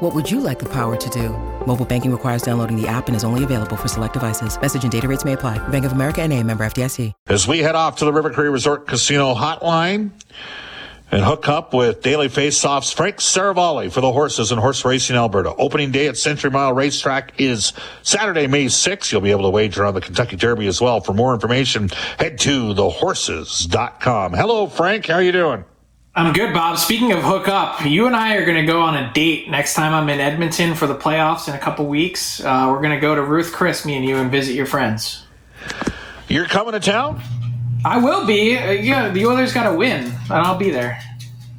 What would you like the power to do? Mobile banking requires downloading the app and is only available for select devices. Message and data rates may apply. Bank of America and a member FDIC. As we head off to the River Cree Resort Casino hotline and hook up with Daily Faceoffs, Frank Seravalli for the horses and horse racing Alberta. Opening day at Century Mile Racetrack is Saturday, May 6th. You'll be able to wager on the Kentucky Derby as well. For more information, head to thehorses.com. Hello, Frank. How are you doing? I'm good, Bob. Speaking of hook up, you and I are going to go on a date next time I'm in Edmonton for the playoffs in a couple weeks. Uh, we're going to go to Ruth Chris, me and you, and visit your friends. You're coming to town? I will be. Uh, yeah, the Oilers got to win, and I'll be there.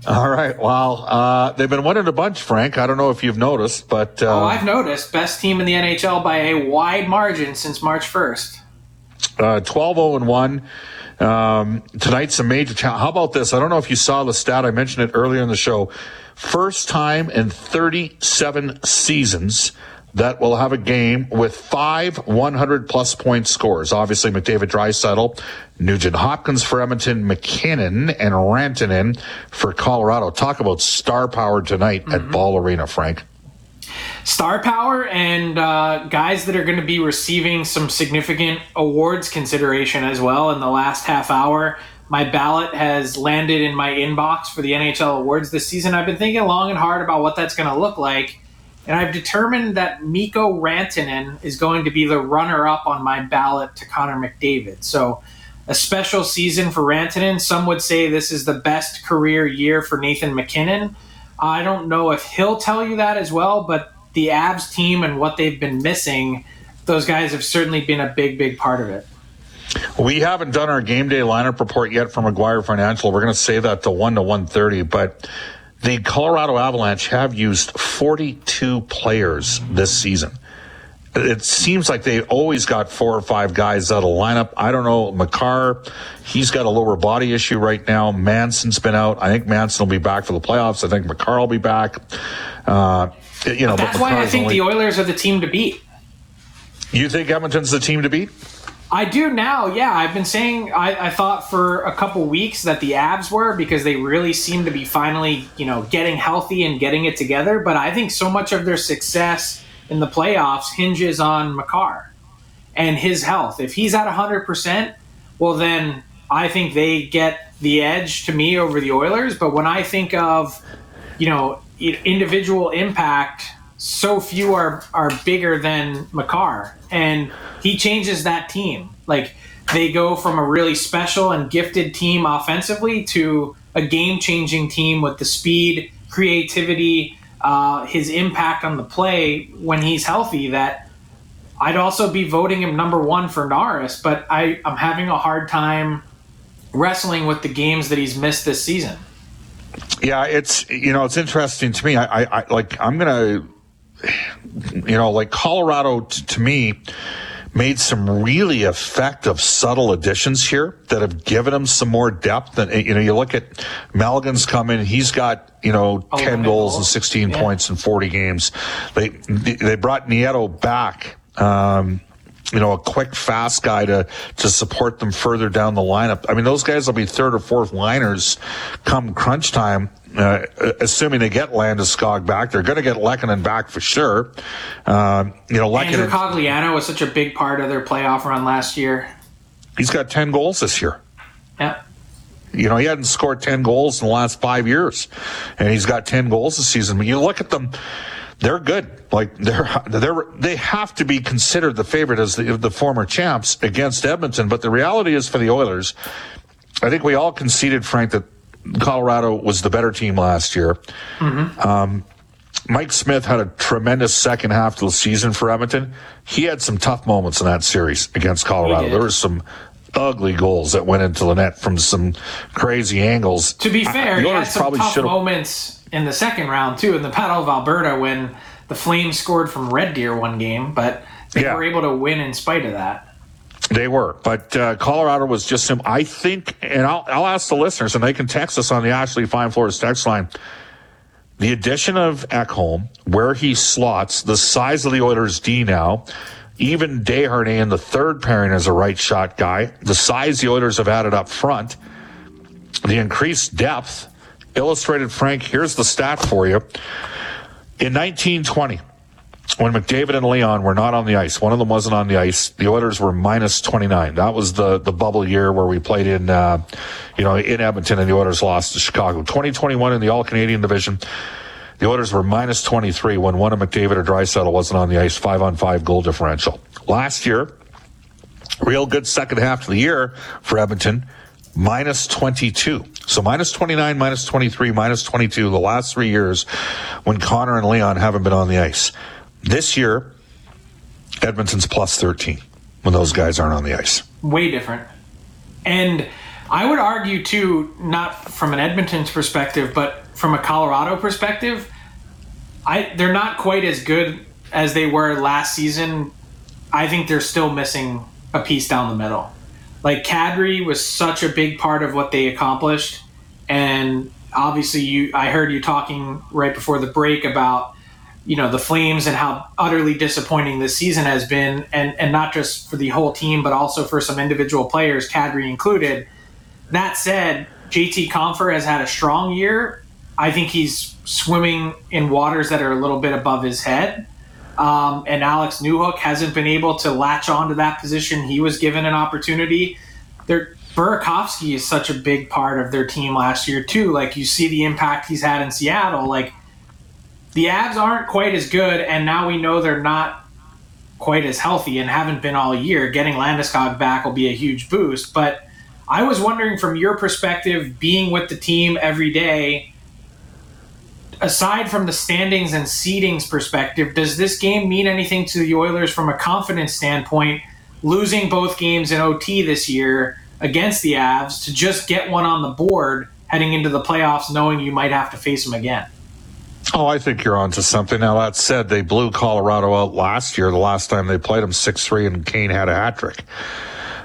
All right. Well, uh, they've been winning a bunch, Frank. I don't know if you've noticed, but uh, oh, I've noticed. Best team in the NHL by a wide margin since March 1st. Uh, 12 0 and 1. Um, tonight's a major challenge. How about this? I don't know if you saw the stat. I mentioned it earlier in the show. First time in 37 seasons that will have a game with five 100 plus point scores. Obviously, McDavid Draisaitl, Nugent Hopkins for Edmonton, MacKinnon, and Rantanen for Colorado. Talk about star power tonight mm-hmm. at Ball Arena, Frank star power and uh, guys that are going to be receiving some significant awards consideration as well in the last half hour. My ballot has landed in my inbox for the NHL awards this season. I've been thinking long and hard about what that's going to look like. And I've determined that Mikko Rantanen is going to be the runner up on my ballot to Connor McDavid. So, a special season for Rantanen. Some would say this is the best career year for Nathan MacKinnon. I don't know if he'll tell you that as well, but the Avs team and what they've been missing, those guys have certainly been a big, big part of it. We haven't done our game day lineup report yet from McGuire Financial. We're going to save that to 1 to 130, but the Colorado Avalanche have used 42 players this season. It seems like they always got four or five guys out of lineup. I don't know. Makar, he's got a lower body issue right now. Manson's been out. I think Manson will be back for the playoffs. I think Makar will be back. Uh, Uh, you know, that's why I think only... the Oilers are the team to beat. You think Edmonton's the team to beat? I do now. Yeah, I've been saying I, I, thought for a couple weeks that the Avs were because they really seem to be finally, you know, getting healthy and getting it together. But I think so much of their success in the playoffs hinges on Makar and his health. If he's at hundred percent, well then I think they get the edge to me over the Oilers. But when I think of, you know, individual impact, so few are are bigger than Makar, and he changes that team. Like they go from a really special and gifted team offensively to a game changing team with the speed, creativity, uh, his impact on the play when he's healthy. That I'd also be voting him number one for Norris, but I, I'm having a hard time wrestling with the games that he's missed this season. Yeah, it's you know it's interesting to me. I, I, I like I'm gonna you know like Colorado t- to me made some really effective subtle additions here that have given him some more depth. And you know you look at Malgin's coming, he's got you know oh, ten goals and sixteen yeah. points in forty games. They they brought Nieto back. Um, you know, a quick, fast guy to, to support them further down the lineup. I mean, those guys will be third or fourth liners come crunch time. Uh, assuming they get Landeskog back, they're going to get Lehkonen back for sure. Um, you know, Lehkonen, Andrew Cogliano was such a big part of their playoff run last year. He's got ten goals this year. Yeah. You know, he hadn't scored 10 goals in the last five years, and he's got 10 goals this season. But you look at them, they're good. Like they're they're they have to be considered the favorite as the, the former champs against Edmonton. But the reality is for the Oilers, I think we all conceded, Frank, that Colorado was the better team last year. Mm-hmm. Um, Mike Smith had a tremendous second half of the season for Edmonton. He had some tough moments in that series against Colorado. There was some ugly goals that went into the net from some crazy angles. To be fair, he had some tough should've... moments in the second round too, in the Battle of Alberta when the Flames scored from Red Deer one game, but they yeah. were able to win in spite of that. They were, but uh, Colorado was just some. I think, and I'll, I'll ask the listeners, and they can text us on the Ashley Fine Floors text line. The addition of Ekholm, where he slots, the size of the Oilers' D now, even Desharnais in the third pairing as a right shot guy, the size the Oilers have added up front, the increased depth. Illustrated Frank, here's the stat for you. In 1920, when McDavid and Leon were not on the ice, one of them wasn't on the ice. The Oilers were minus 29. That was the, the bubble year where we played in, uh, you know, in Edmonton and the Oilers lost to Chicago. 2021 in the All Canadian division. The Oilers were minus 23 when one of McDavid or Draisaitl wasn't on the ice, five on five goal differential. Last year, real good second half of the year for Edmonton, minus 22. So minus 29, minus 23, minus 22 the last three years when Connor and Leon haven't been on the ice. This year, Edmonton's plus 13 when those guys aren't on the ice. Way different. And I would argue, too, not from an Edmonton's perspective, but from a Colorado perspective, I they're not quite as good as they were last season. I think they're still missing a piece down the middle. Like Kadri was such a big part of what they accomplished, and obviously, you I heard you talking right before the break about you know the Flames and how utterly disappointing this season has been, and and not just for the whole team, but also for some individual players, Kadri included. That said, JT Compher has had a strong year. I think he's swimming in waters that are a little bit above his head. Um, and Alex Newhook hasn't been able to latch on to that position. He was given an opportunity. There, Burakovsky is such a big part of their team last year too. Like you see the impact he's had in Seattle. Like the Avs aren't quite as good, and now we know they're not quite as healthy and haven't been all year. Getting Landeskog back will be a huge boost. But I was wondering, from your perspective, being with the team every day, aside from the standings and seedings perspective, does this game mean anything to the Oilers from a confidence standpoint? Losing both games in OT this year against the Avs to just get one on the board heading into the playoffs, knowing you might have to face them again. Oh, I think you're onto something. Now that said, they blew Colorado out last year. The last time they played them, six three, and Kane had a hat trick.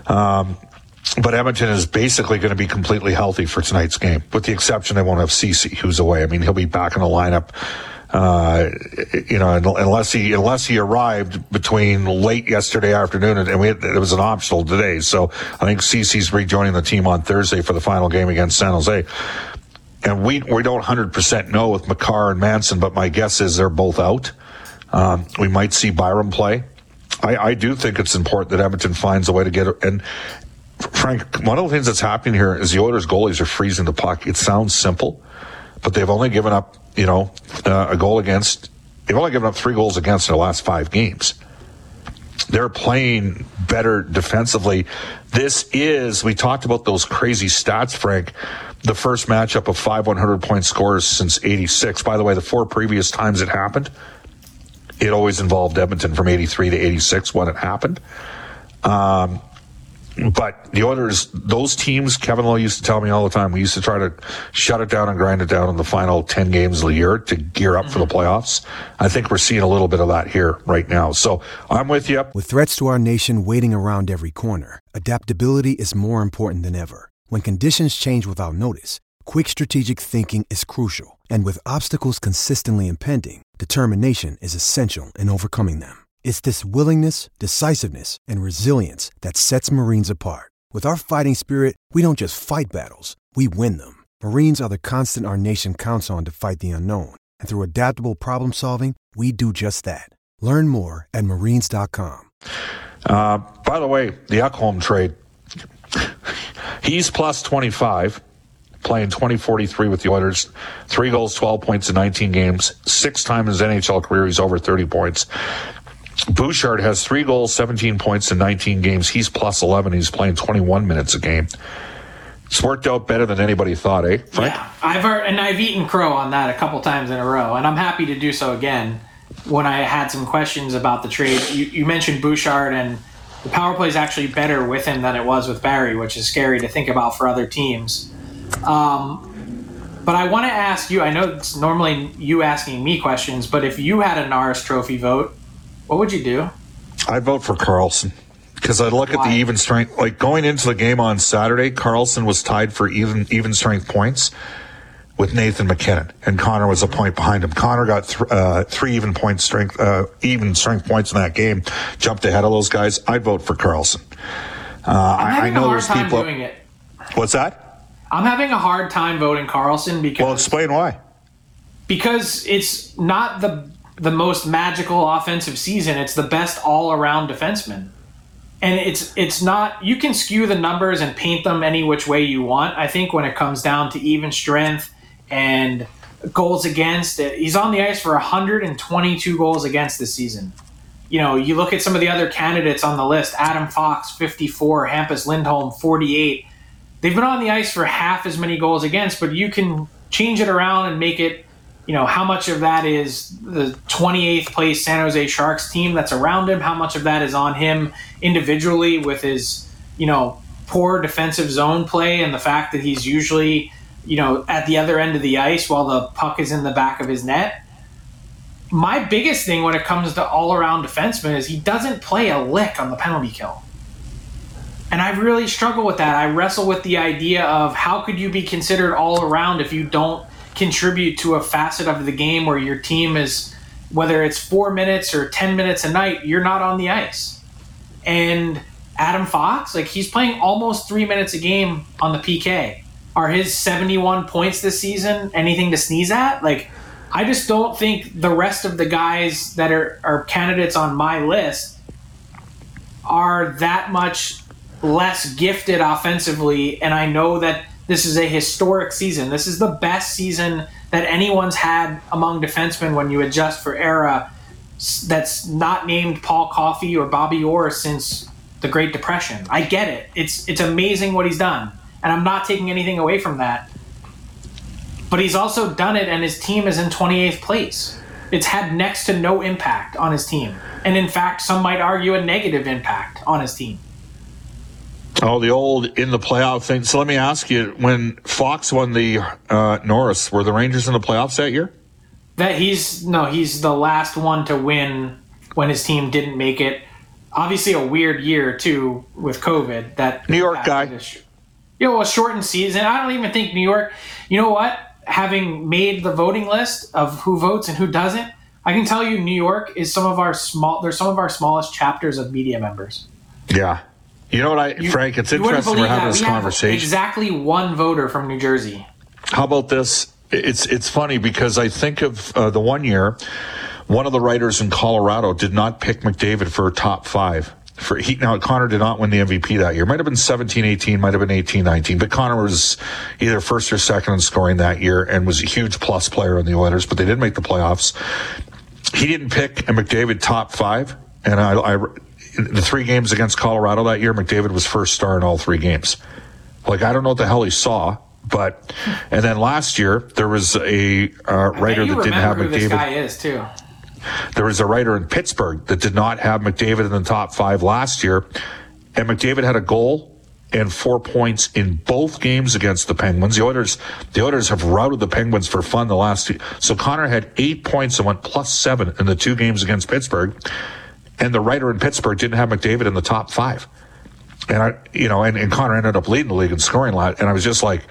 Um, but Edmonton is basically going to be completely healthy for tonight's game, with the exception they won't have Ceci, who's away. I mean, he'll be back in the lineup. Uh, you know, unless he unless he arrived between late yesterday afternoon and, we had, it was an optional today. So I think Ceci's rejoining the team on Thursday for the final game against San Jose and we we don't hundred percent know with Makar and Manson, but my guess is they're both out. Um, we might see Byram play. I, I, do think it's important that Edmonton finds a way to get. And Frank, one of the things that's happening here is the Oilers goalies are freezing the puck. It sounds simple, but they've only given up, you know, uh, a goal against. They've only given up three goals against in the last five games. They're playing better defensively. This is, we talked about those crazy stats, Frank the first matchup of five 100 point scores since 86. By the way, the four previous times it happened, it always involved Edmonton from 83 to 86 when it happened. Um, but the Oilers, those teams, Kevin Lowe used to tell me all the time, we used to try to shut it down and grind it down in the final 10 games of the year to gear up mm-hmm. for the playoffs. I think we're seeing a little bit of that here right now. So I'm with you. With threats to our nation waiting around every corner, adaptability is more important than ever. When conditions change without notice, quick strategic thinking is crucial. And with obstacles consistently impending, determination is essential in overcoming them. It's this willingness, decisiveness, and resilience that sets Marines apart. With our fighting spirit, we don't just fight battles, we win them. Marines are the constant our nation counts on to fight the unknown. And through adaptable problem solving, we do just that. Learn more at marines.com. Uh, by the way, the Ekholm trade He's plus 25. playing 2043 with the Oilers. Three goals, 12 points in 19 games. Six times in his NHL career, he's over 30 points. Bouchard has three goals, 17 points in 19 games. He's plus 11. He's playing 21 minutes a game. It's worked out better than anybody thought, eh? Frank? Yeah, I've and I've eaten crow on that a couple times in a row, and I'm happy to do so again. When I had some questions about the trade, you, you mentioned Bouchard, and the power play is actually better with him than it was with Barrie, which is scary to think about for other teams. Um, but I want to ask you. I know it's normally you asking me questions, but if you had a Norris Trophy vote, what would you do? I'd vote for Karlsson because I look Why? at the even strength. Like going into the game on Saturday, Karlsson was tied for even even strength points with Nathan MacKinnon, and Connor was a point behind him. Connor got th- uh, three even point strength uh, even strength points in that game, jumped ahead of those guys. I'd vote for Karlsson. Uh, I'm I, I know a hard there's time people. doing it. What's that? I'm having a hard time voting Karlsson because Well, explain why. because it's not the the most magical offensive season. It's the best all around defenseman. And it's it's not you can skew the numbers and paint them any which way you want. I think when it comes down to even strength and goals against, he's on the ice for 122 goals against this season. You know, you look at some of the other candidates on the list: Adam Fox, 54; Hampus Lindholm, 48. They've been on the ice for half as many goals against, but you can change it around and make it you know how much of that is the 28th place San Jose Sharks team that's around him? How much of that is on him individually with his you know poor defensive zone play and the fact that he's usually you know at the other end of the ice while the puck is in the back of his net? My biggest thing when it comes to all around defenseman is he doesn't play a lick on the penalty kill. And I really struggle with that. I wrestle with the idea of how could you be considered all around if you don't contribute to a facet of the game where your team is, whether it's four minutes or 10 minutes a night, you're not on the ice. And Adam Fox, like he's playing almost three minutes a game on the PK. Are his 71 points this season anything to sneeze at? Like, I just don't think the rest of the guys that are, are candidates on my list are that much less gifted offensively. And I know that this is a historic season. This is the best season that anyone's had among defensemen when you adjust for era that's not named Paul Coffey or Bobby Orr since the Great Depression. I get it. It's it's amazing what he's done. And I'm not taking anything away from that. But he's also done it and his team is in 28th place. It's had next to no impact on his team. And in fact, some might argue a negative impact on his team. Oh, the old in the playoff thing. So let me ask you: When Fox won the uh, Norris, were the Rangers in the playoffs that year? That he's no, he's the last one to win when his team didn't make it. Obviously, a weird year too with COVID. That New York guy. his- You know, a shortened season. I don't even think New York. You know what? Having made the voting list of who votes and who doesn't, I can tell you, New York is some of our small. They're some of our smallest chapters of media members. Yeah. You know what, I You- Frank? It's interesting we're having that. this We conversation. Exactly one voter from New Jersey. How about this? It's it's funny because I think of uh, the one year, one of the writers in Colorado did not pick McDavid for a top five. For he now Connor did not win the MVP that year. Might have been 17, 18, might have been 18, 19. But Connor was either first or second in scoring that year and was a huge plus player in the Oilers. But they didn't make the playoffs. He didn't pick a McDavid top five, and I, I the three games against Colorado that year, McDavid was first star in all three games. Like I don't know what the hell he saw, but and then last year there was a uh, writer that didn't have who this guy McDavid. is too. There was a writer in Pittsburgh that did not have McDavid in the top five last year, and McDavid had a goal and four points in both games against the Penguins. The Oilers, the Oilers have routed the Penguins for fun the last two. So Connor had eight points and went plus seven in the two games against Pittsburgh, and the writer in Pittsburgh didn't have McDavid in the top five. And I, you know, and, and Connor ended up leading the league in scoring a lot. And I was just like,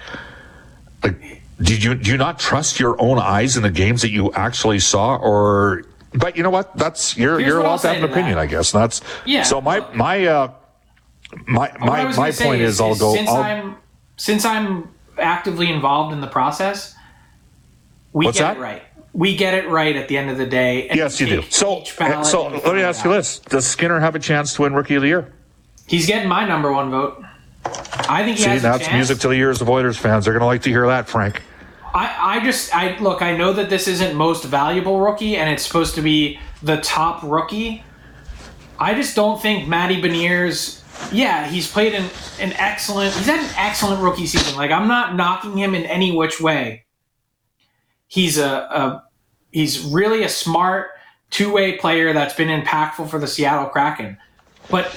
like, did you do you not trust your own eyes in the games that you actually saw, or? But you know what? That's you're Here's you're allowed to have an opinion, that. I guess. That's Yeah, So my my uh my my my point is, I'll go. Since I'll, I'm since I'm actively involved in the process, we get that? it right. We get it right at the end of the day. and yes, you do. So so let me ask you this: Does Skinner have a chance to win Rookie of the Year? He's getting my number one vote. I think he See, has a that's chance. music to the ears of Oilers fans. They're going to like to hear that, Frank. I, I just I look I know that this isn't most valuable rookie and it's supposed to be the top rookie. I just don't think Matty Beniers yeah, he's played an, an excellent he's had an excellent rookie season. Like I'm not knocking him in any which way. He's a, a he's really a smart two-way player that's been impactful for the Seattle Kraken. But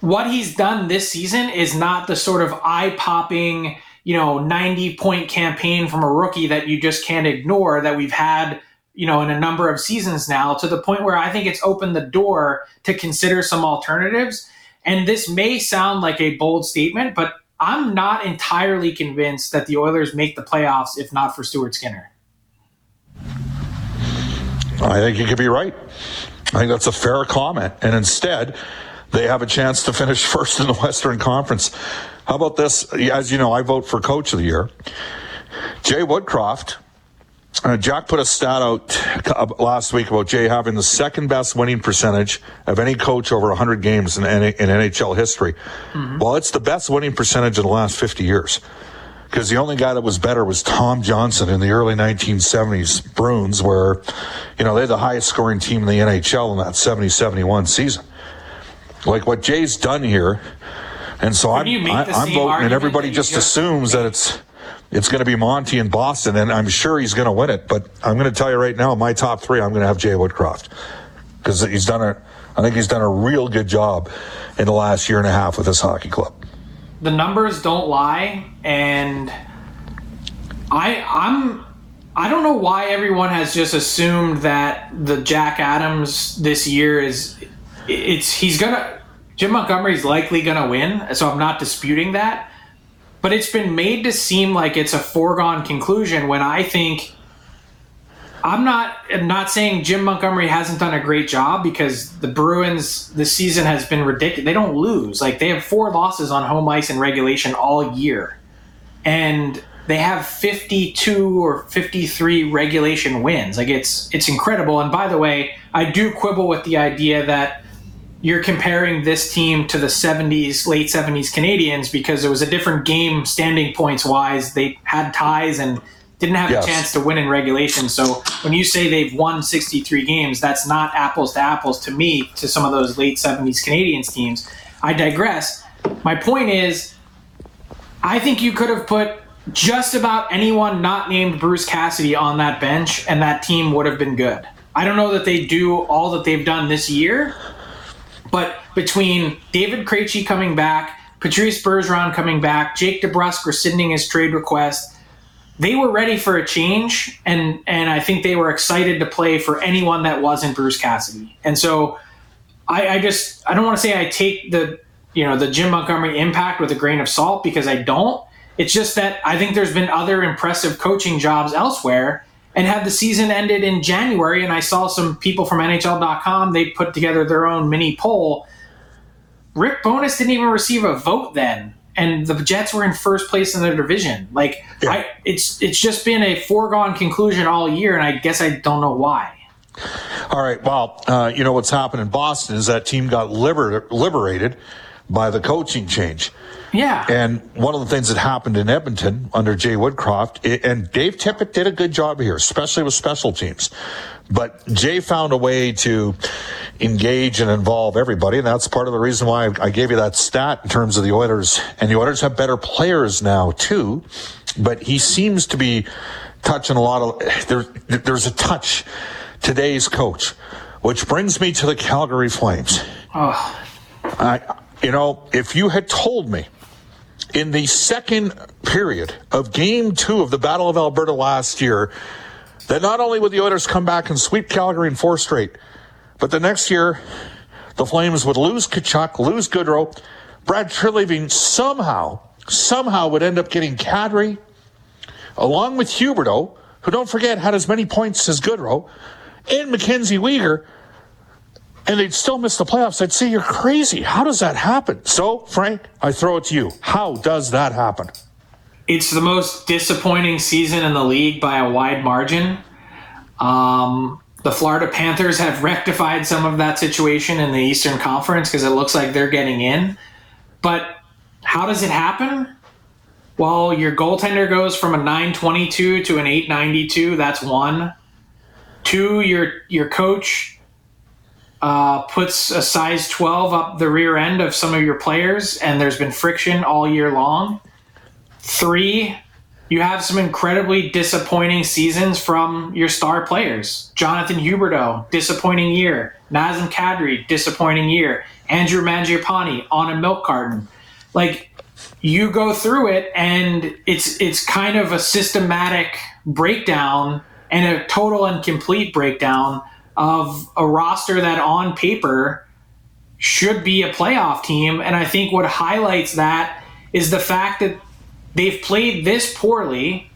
what he's done this season is not the sort of eye-popping you know 90 point campaign from a rookie that you just can't ignore that we've had you know in a number of seasons now to the point where i think it's opened the door to consider some alternatives and this may sound like a bold statement but i'm not entirely convinced that the oilers make the playoffs if not for stuart skinner I think you could be right. I think that's a fair comment. And instead, they have a chance to finish first in the Western Conference. How about this? As you know, I vote for Coach of the Year. Jay Woodcroft. Uh, Jack put a stat out last week about Jay having the second best winning percentage of any coach over 100 games in, in NHL history. Mm-hmm. Well, it's the best winning percentage in the last 50 years because the only guy that was better was Tom Johnson in the early 1970s Bruins, where, you know, they're the highest scoring team in the NHL in that 70 71 season. Like what Jay's done here. And so I'm, I, I'm voting, and everybody just, just assumes that it's it's going to be Monty in Boston, and I'm sure he's going to win it. But I'm going to tell you right now, my top three, I'm going to have Jay Woodcroft because he's done a, I think he's done a real good job in the last year and a half with this hockey club the numbers don't lie and i i'm i don't know why everyone has just assumed that the jack adams this year is it's he's gonna jim montgomery's likely gonna win so i'm not disputing that. But it's been made to seem like it's a foregone conclusion when i think I'm not I'm not saying Jim Montgomery hasn't done a great job because the Bruins this season has been ridiculous. They don't lose. Like they have four losses on home ice in regulation all year. And they have 52 or 53 regulation wins. Like it's it's incredible. And by the way, I do quibble with the idea that you're comparing this team to the 70s, late 70s Canadiens because it was a different game standing points wise. They had ties and didn't have yes. a chance to win in regulation. So when you say they've won 63 games, that's not apples to apples to me to some of those late 70s Canadiens teams. I digress. My point is, I think you could have put just about anyone not named Bruce Cassidy on that bench, and that team would have been good. I don't know that they do all that they've done this year, but between David Krejci coming back, Patrice Bergeron coming back, Jake DeBrusk rescinding his trade request, they were ready for a change, and and I think they were excited to play for anyone that wasn't Bruce Cassidy. And so, I, I just I don't want to say I take the you know the Jim Montgomery impact with a grain of salt because I don't. It's just that I think there's been other impressive coaching jobs elsewhere. And had the season ended in January, and I saw some people from NHL.com, they put together their own mini poll. Rick Bowness didn't even receive a vote then and the Jets were in first place in their division. Like yeah. I, it's it's just been a foregone conclusion all year, and I guess I don't know why. All right. Well, uh, you know what's happened in Boston is that team got liber- liberated by the coaching change. Yeah. And one of the things that happened in Edmonton under Jay Woodcroft, and Dave Tippett did a good job here, especially with special teams. But Jay found a way to engage and involve everybody. And that's part of the reason why I gave you that stat in terms of the Oilers. And the Oilers have better players now, too. But he seems to be touching a lot of, there, there's a touch today's coach, which brings me to the Calgary Flames. Oh. I, you know, if you had told me in the second period of game two of the Battle of Alberta last year that not only would the Oilers come back and sweep Calgary in four straight, but the next year the Flames would lose Tkachuk, lose Gaudreau, Brad Treliving somehow, somehow would end up getting Kadri, along with Huberdeau, who don't forget had as many points as Gaudreau, and Mackenzie Weegar, and they'd still miss the playoffs, I'd say you're crazy. How does that happen? So, Frank, I throw it to you. How does that happen? It's the most disappointing season in the league by a wide margin. Um, the Florida Panthers have rectified some of that situation in the Eastern Conference because it looks like they're getting in. But how does it happen? Well, your goaltender goes from a 922 to an 892. That's one. Two, your your coach uh, puts a size 12 up the rear end of some of your players, and there's been friction all year long. Three, you have some incredibly disappointing seasons from your star players. Jonathan Huberdeau, disappointing year. Nazem Kadri, disappointing year. Andrew Mangiapane on a milk carton. Like you go through it and it's it's kind of a systematic breakdown and a total and complete breakdown of a roster that on paper should be a playoff team. And I think what highlights that is the fact that they've played this poorly.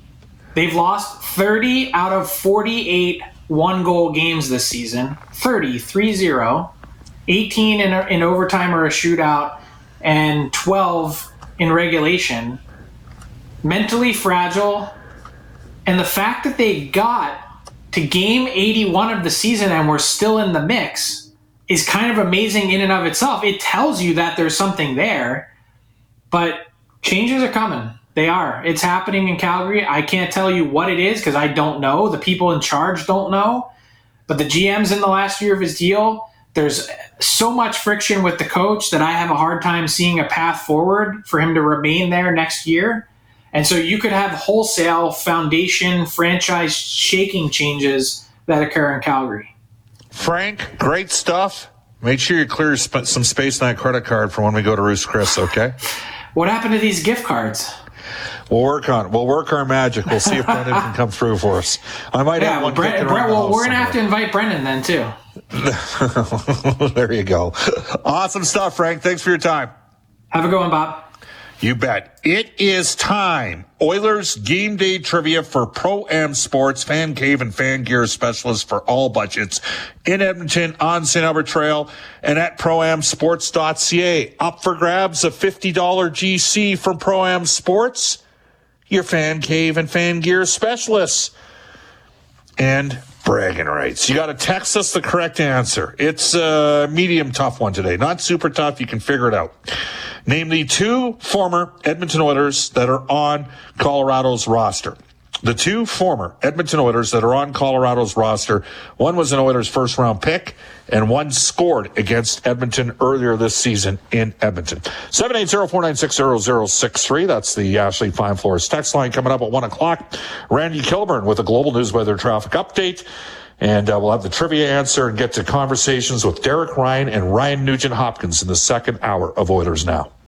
They've lost 30 out of 48 one goal games this season 30, 3 0, 18 in, in overtime or a shootout, and 12 in regulation. Mentally fragile. And the fact that they got to game 81 of the season and we're still in the mix is kind of amazing in and of itself. It tells you that there's something there, but changes are coming. They are. It's happening in Calgary. I can't tell you what it is because I don't know. The people in charge don't know. But the GM's in the last year of his deal. There's so much friction with the coach that I have a hard time seeing a path forward for him to remain there next year. And so you could have wholesale foundation franchise shaking changes that occur in Calgary. Frank, great stuff. Make sure you clear sp- some space on that credit card for when we go to Ruth's Chris, okay? What happened to these gift cards? We'll work on it. We'll work our magic. We'll see if Brendan can come through for us. I might Yeah, have one. Brent, well, we're gonna have to invite Brendan then too. there you go. Awesome stuff, Frank. Thanks for your time. Have a good one, Bob. You bet. It is time. Oilers game day trivia for Pro Am Sports, Fan Cave and Fan Gear specialists for all budgets in Edmonton on St. Albert Trail and at proamsports.ca. Up for grabs a $50 GC from Pro Am Sports, your Fan Cave and Fan Gear specialists. And bragging rights. You got to text us the correct answer. It's a medium tough one today. Not super tough. You can figure it out. Name the two former Edmonton Oilers that are on Colorado's roster. The two former Edmonton Oilers that are on Colorado's roster, one was an Oilers first round pick and one scored against Edmonton earlier this season in Edmonton. 780-496-0063. That's the Ashley Fine Floors text line coming up at one o'clock. Randy Kilburn with a global news weather traffic update. And uh, we'll have the trivia answer and get to conversations with Derek Ryan and Ryan Nugent Hopkins in the second hour of Oilers Now.